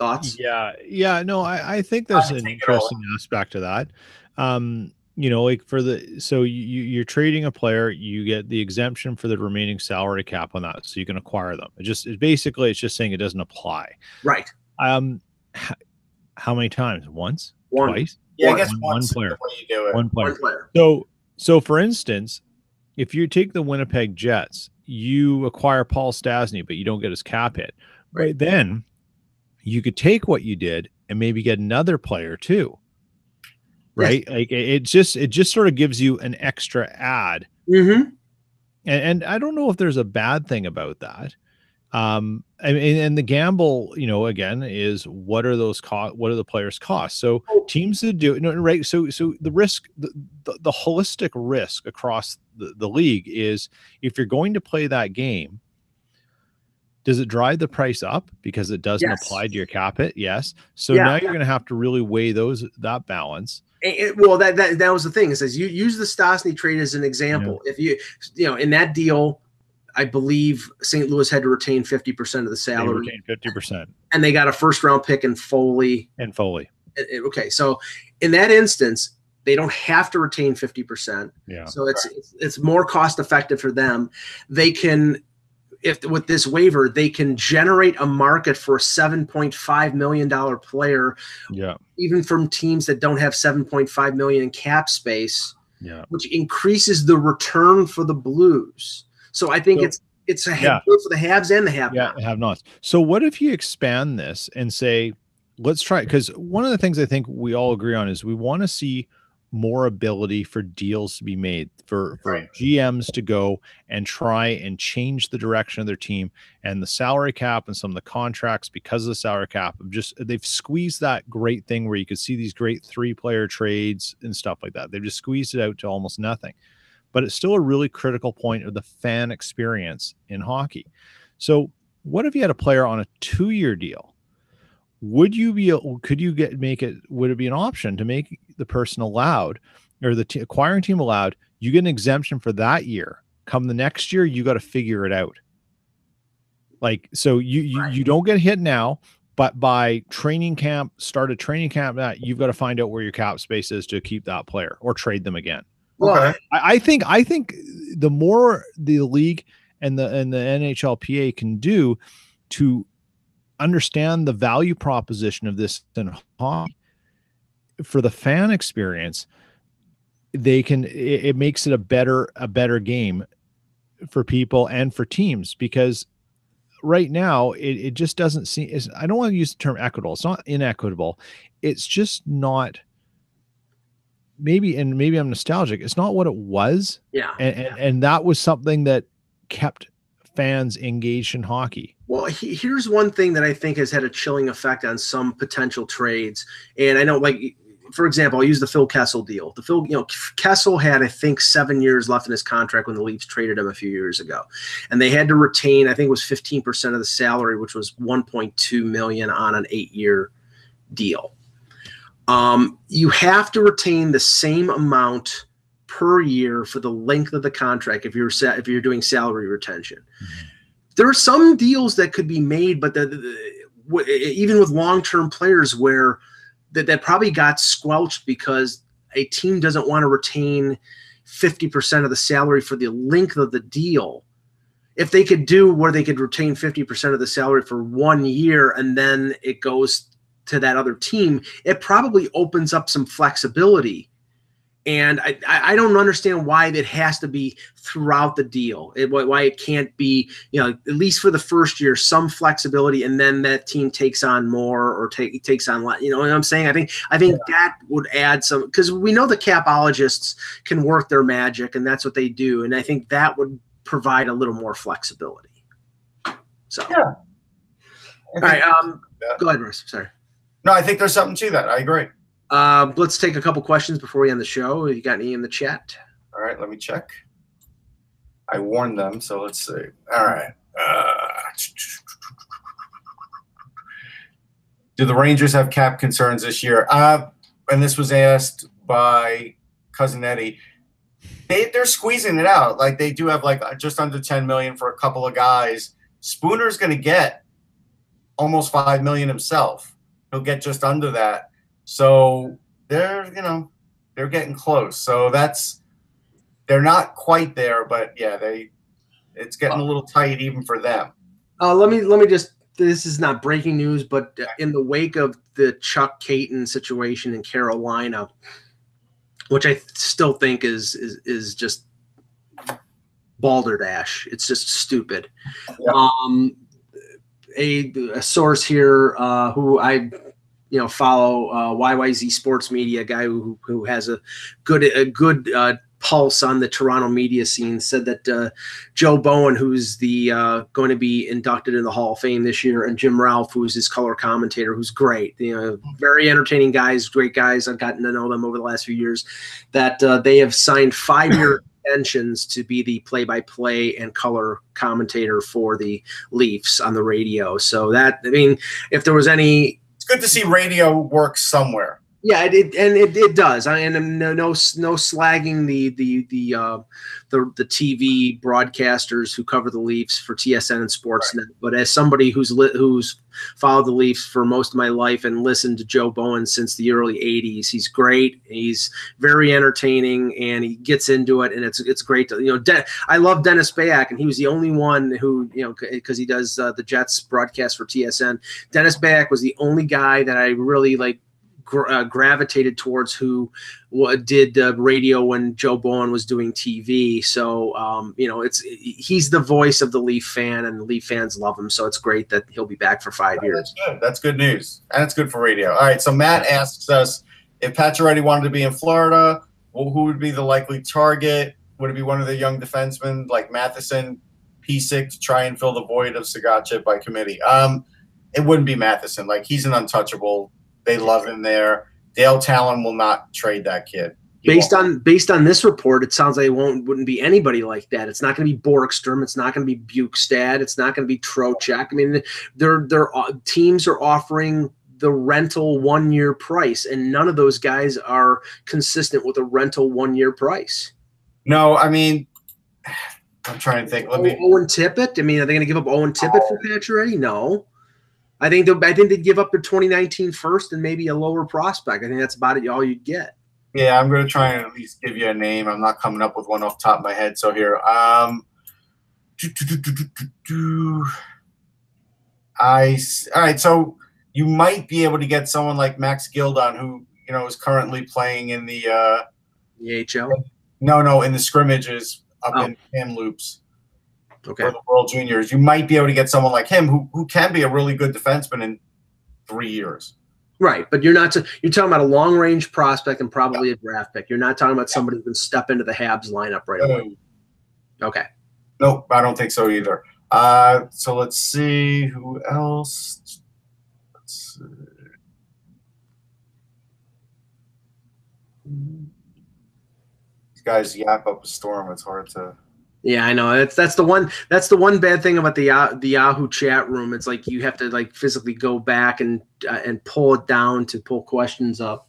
Thoughts? Yeah, yeah. No, I, I think there's I an take it all. interesting aspect to that. Um, you know, like for the so you you're trading a player, you get the exemption for the remaining salary cap on that, so you can acquire them. It just it basically it's just saying it doesn't apply. Right. Um, h- how many times? Once, One. twice, Yeah, I One- guess one once is player. you do it. one player. One player. So, so for instance, if you take the Winnipeg Jets, you acquire Paul Stastny, but you don't get his cap hit. Right then, you could take what you did and maybe get another player too. Right? Like it just it just sort of gives you an extra ad. Mm-hmm. And, and I don't know if there's a bad thing about that. Um, I mean, and the gamble, you know, again, is what are those cost? What are the players' costs? So teams that do you know, right. So, so the risk, the, the, the holistic risk across the, the league is if you're going to play that game, does it drive the price up because it doesn't Yes. apply to your cap it? Yes. So Yeah. now you're going to have to really weigh those that balance. It- well, that, that that was the thing. It says you use the Stastny trade as an example. If you you know in that deal, I believe St. Louis had to retain fifty percent of the salary, retain fifty percent and they got a first round pick in Foley. and Foley. Okay, so in that instance, they don't have to retain fifty percent. Yeah. So it's, it's it's more cost effective for them. They can if with this waiver, they can generate a market for a seven point five million dollar player, Yeah. even from teams that don't have seven point five million in cap space, Yeah. which increases the return for the Blues. So I think So- it's it's a Yeah. for the haves and the have Yeah, have nots. So what if you expand this and say, let's try because one of the things I think we all agree on is we want to see more ability for deals to be made for for Right. GMs to go and try and change the direction of their team and the salary cap and some of the contracts because of the salary cap just they've squeezed that great thing where you could see these great three player trades and stuff like that. They've just squeezed it out to almost nothing. But it's still a really critical point of the fan experience in hockey. So what if you had a player on a two-year deal? Would you be could you get make it would it be an option to make the person allowed or the t- acquiring team allowed you get an exemption for that year. Come the next year you got to figure it out. Like so you you, you don't get hit now but by training camp start a training camp that you've got to find out where your cap space is to keep that player or trade them again. Well, Okay. I, I think I think the more the league and the and the NHLPA can do to understand the value proposition of this hockey for the fan experience, they can it, it makes it a better a better game for people and for teams because right now it, it just doesn't seem I don't want to use the term equitable. It's not inequitable. It's just not maybe and maybe I'm nostalgic. It's not what it was yeah. and, and and that was something that kept fans engaged in hockey. Well, he, here's one thing that I think has had a chilling effect on some potential trades. And I know, like, for example, I'll use the Phil Kessel deal. The Phil, you know, Kessel had, I think, seven years left in his contract when the Leafs traded him a few years ago. And they had to retain, I think it was 15% of the salary, which was 1.2 million on an eight year deal. Um, you have to retain the same amount per year for the length of the contract if you're sa- if you're doing salary retention mm-hmm. there are some deals that could be made, but the, the- w- even with long-term players, where that that probably got squelched because a team doesn't want to retain fifty percent of the salary for the length of the deal. If they could do where they could retain fifty percent of the salary for one year and then it goes to that other team, it probably opens up some flexibility. And I, I I don't understand why it has to be throughout the deal. It, why why it can't be you know, at least for the first year, some flexibility, and then that team takes on more or take takes on less. You know what I'm saying? I think I think that would add some because we know the capologists can work their magic, and that's what they do, and I think that would provide a little more flexibility. So, Yeah. all right, um, Yeah. go ahead, Bruce. Sorry. No, I think there's something to that. I agree. Um, let's take a couple questions before we end the show. You got any in the chat? All right, let me check. I warned them, so let's see. All right. Uh, do the Rangers have cap concerns this year? Uh, and this was asked by cousin Eddie. They they're squeezing it out. Like they do have like just under 10 million for a couple of guys. Spooner's going to get almost 5 million himself. He'll get just under that. So they're, you know, they're getting close. So that's they're not quite there, but yeah, they it's getting a little tight even for them. Uh, let me let me just. This is not breaking news, but in the wake of the Chuck Kaiton situation in Carolina, which I still think is is is just balderdash. It's just stupid. Yeah. Um, a, a source here uh, who I you know follow uh, YYZ Sports Media, a guy who who has a good a good uh, pulse on the Toronto media scene, said that uh, Joe Bowen, who's the uh, going to be inducted in the Hall of Fame this year, and Jim Ralph, who's his color commentator, who's great. You know, very entertaining guys, great guys. I've gotten to know them over the last few years. That uh, they have signed five year intentions to be the play-by-play and color commentator for the Leafs on the radio. So that I mean, if there was any good to see radio work somewhere. Yeah, it, it and it, it does. I and no no no slagging the the the uh, the the TV broadcasters who cover the Leafs for TSN and Sportsnet. But as somebody who's li- who's followed the Leafs for most of my life and listened to Joe Bowen since the early '80s, he's great. He's very entertaining and he gets into it, and it's it's great. To, you know, De- I love Dennis Beyak, and he was the only one who you know because he does uh, the Jets broadcast for TSN. Dennis Beyak was the only guy that I really like uh, gravitated towards who did radio when Joe Bowen was doing TV. So um, you know, it's he's the voice of the Leaf fan, and the Leaf fans love him. So it's great that he'll be back for five years. That's good. That's good news. And it's good for radio. All right. So Matt asks us if Pacioretty wanted to be in Florida, well, who would be the likely target? Would it be one of the young defensemen like Matheson, Pysyk to try and fill the void of Sagacha by committee? Um, it wouldn't be Matheson. Like he's an untouchable. They love him there. Dale Tallon will not trade that kid. He Based won't. on based on this report, it sounds like it won't wouldn't be anybody like that. It's not going to be Borgstrom. It's not going to be Bukestad. It's not going to be Trocheck. I mean, they're they're uh, teams are offering the rental one year price, and none of those guys are consistent with a rental one year price. no, I mean, I'm trying to think. Let me. Owen Tippett. I mean, are they going to give up Owen Tippett for Pacioretty? No. I think they'll- I think they'd give up their 2019 first and maybe a lower prospect. I think that's about it. All you'd get. Yeah, I'm going to try and at least give you a name. I'm not coming up with one off the top of my head. So here, um, do, do, do. I all right. So you might be able to get someone like Max Gildon, who you know is currently playing in the uh, The AHL. no, no, in the scrimmages up Oh. in Kamloops Okay. for the World Juniors. You might be able to get someone like him, who who can be a really good defenseman in three years. Right, but you're not. You're talking about a long range prospect and probably a draft pick. You're not talking about somebody who can step into the Habs lineup right away. Okay. Nope, I don't think so either. Uh, so let's see who else. Let's see. These guys yap up a storm. It's hard to. Yeah, I know. That's that's the one. That's the one bad thing about the Yah- the Yahoo chat room. It's like you have to like physically go back and uh, and pull it down to pull questions up.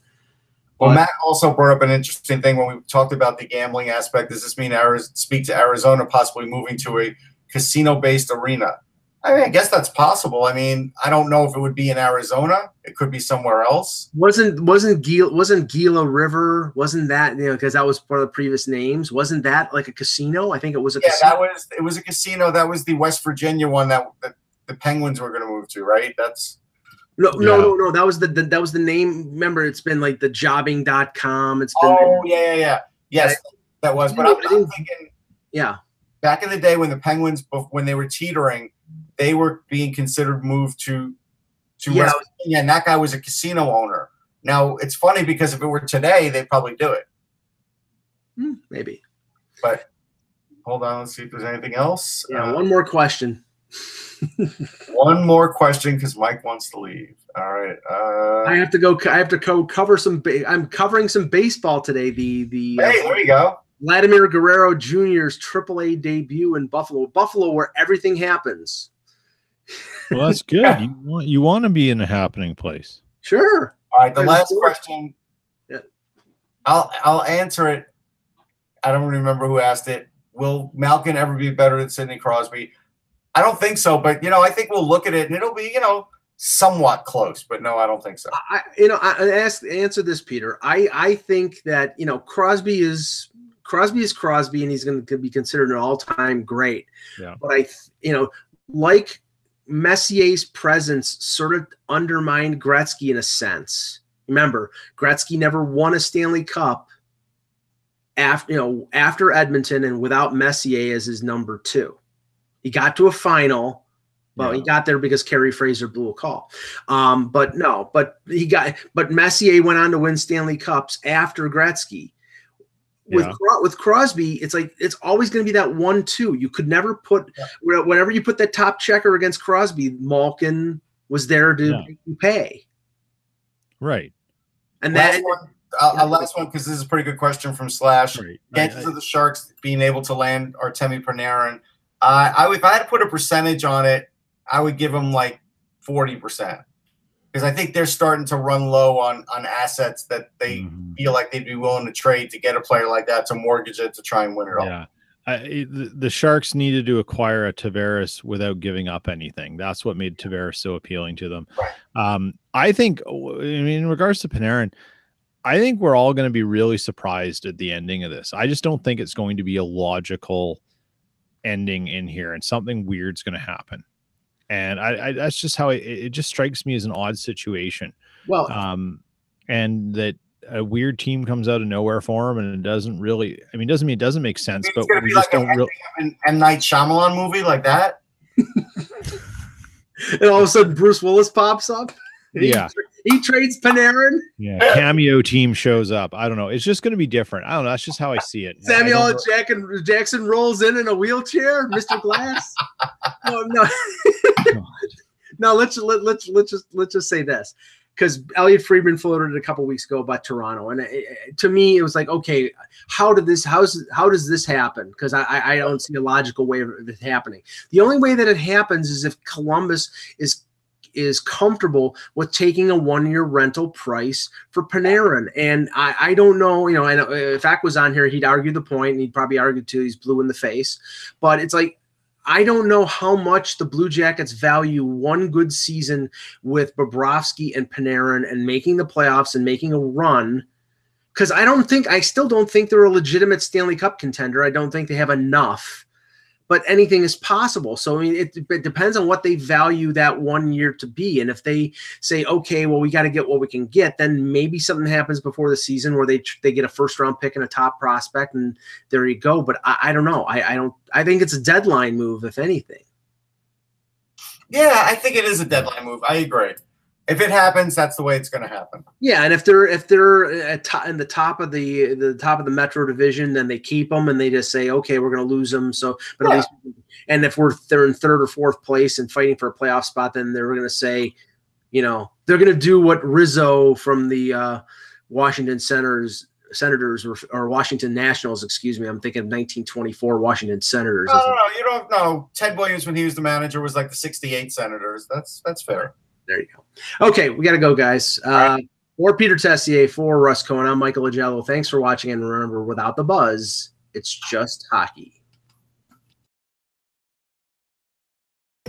Well, But- Matt also brought up an interesting thing when we talked about the gambling aspect. Does this mean Arizona, speak to Arizona possibly moving to a casino-based arena? I mean, I guess that's possible. I mean, I don't know if it would be in Arizona. It could be somewhere else. Wasn't wasn't Gila, wasn't Gila River? Wasn't that you know because that was part of the previous names? Wasn't that like a casino? I think it was a Yeah, casino. that was it. Was a casino. That was the West Virginia one that, that the Penguins were going to move to, right? That's No, no, Yeah. no, no. That was the, the that was the name. Remember, it's been like the Jobing.com. It's been oh yeah, yeah, yeah. Yes, that was. But I I'm, I'm thinking yeah. back in the day when the Penguins, when they were teetering, they were being considered moved to to Yeah. And that guy was a casino owner. Now it's funny because if it were today, they'd probably do it. Hmm, maybe. But hold on, let's see if there's anything else. Yeah. Uh, one more question. one more question because Mike wants to leave. All right. Uh, I have to go. I have to co- cover some. Ba- I'm covering some baseball today. The the uh, hey, there you go. Vladimir Guerrero Jr.'s AAA debut in Buffalo. Buffalo, where everything happens. Well, that's good. You want you want to be in a happening place. Sure. All right, the There's last question. Yeah. I'll I'll answer it. I don't remember who asked it. Will Malkin ever be better than Sidney Crosby? I don't think so, but you know, I think we'll look at it and it'll be, you know, somewhat close, but no, I don't think so. I, you know, I I ask answer this, Peter. I, I think that you know Crosby is Crosby is Crosby, and he's going to be considered an all-time great. Yeah. But I, you know, like Messier's presence sort of undermined Gretzky in a sense. Remember, Gretzky never won a Stanley Cup after you know after Edmonton and without Messier as his number two. He got to a final, but he got there because Kerry Fraser blew a call. Um, but no, but he got but Messier went on to win Stanley Cups after Gretzky. With Yeah. With Crosby, it's like it's always going to be that one two. You could never put where- whenever you put that top checker against Crosby, Malkin was there to Yeah. pay, Right. and Last that one, a, a last one because this is a pretty good question from Slash. Right. I- Chances of the Sharks being able to land Artemi Panarin. Uh, I if I had to put a percentage on it, I would give them like forty percent because I think they're starting to run low on on assets that they Mhm. feel like they'd be willing to trade to get a player like that to mortgage it to try and win it all. Yeah. I, the, the Sharks needed to acquire a Tavares without giving up anything. That's what made Tavares so appealing to them. Right. Um, I think, I mean, in regards to Panarin, I think we're all going to be really surprised at the ending of this. I just don't think it's going to be a logical ending in here, and something weird's going to happen. And I, I that's just how it, it just strikes me as an odd situation. Well, Um, and that a weird team comes out of nowhere for him, and it doesn't really. I mean, it doesn't mean it doesn't make sense, but we just like don't an really. M. M. Night Shyamalan movie like that. and all of a sudden Bruce Willis pops up. He- Yeah. he, trades Panarin. Yeah, cameo team shows up. I don't know. It's just going to be different. I don't know. That's just how I see it. Samuel don't L. Jackson, rolls in in a wheelchair. Mr. Glass. no, no, no. Let's let, let's let's just let's just say this because Elliot Friedman floated it a couple weeks ago about Toronto, and it, it- to me it was like, okay, how did this? How's how does this happen? Because I I don't see a logical way of it happening. The only way that it happens is if Columbus is is comfortable with taking a one year rental price for Panarin. And I, I don't know, you know, and if Ack was on here, he'd argue the point and he'd probably argue too. He's blue in the face. But it's like, I don't know how much the Blue Jackets value one good season with Bobrovsky and Panarin and making the playoffs and making a run. Because I don't think, I still don't think they're a legitimate Stanley Cup contender. I don't think they have enough but anything is possible. So I mean, it, it depends on what they value that one year to be. And if they say, okay, well, we got to get what we can get, then maybe something happens before the season where they they get a first round pick and a top prospect, and there you go. But I, I don't know. I, I don't. I think it's a deadline move, if anything. Yeah, I think it is a deadline move. I agree. If it happens, that's the way it's going to happen. Yeah, and if they're if they're at to, in the top of the the top of the Metro division, then they keep them and they just say, okay, we're going to lose them. So, but Yeah. at least, and if we're they're in third or fourth place and fighting for a playoff spot, then they're going to say, you know, they're going to do what Rizzo from the uh, Washington Senators Senators or, or Washington Nationals, excuse me, I'm thinking of 1924 Washington Senators. No, no, no, you don't know. Ted Williams, when he was the manager, was like the '68 Senators. That's that's fair. There you go. Okay, we got to go, guys. Uh, For Peter Tessier, for Russ Cohen, I'm Michael Augello. Thanks for watching, and remember, without the buzz, it's just hockey.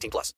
18 plus.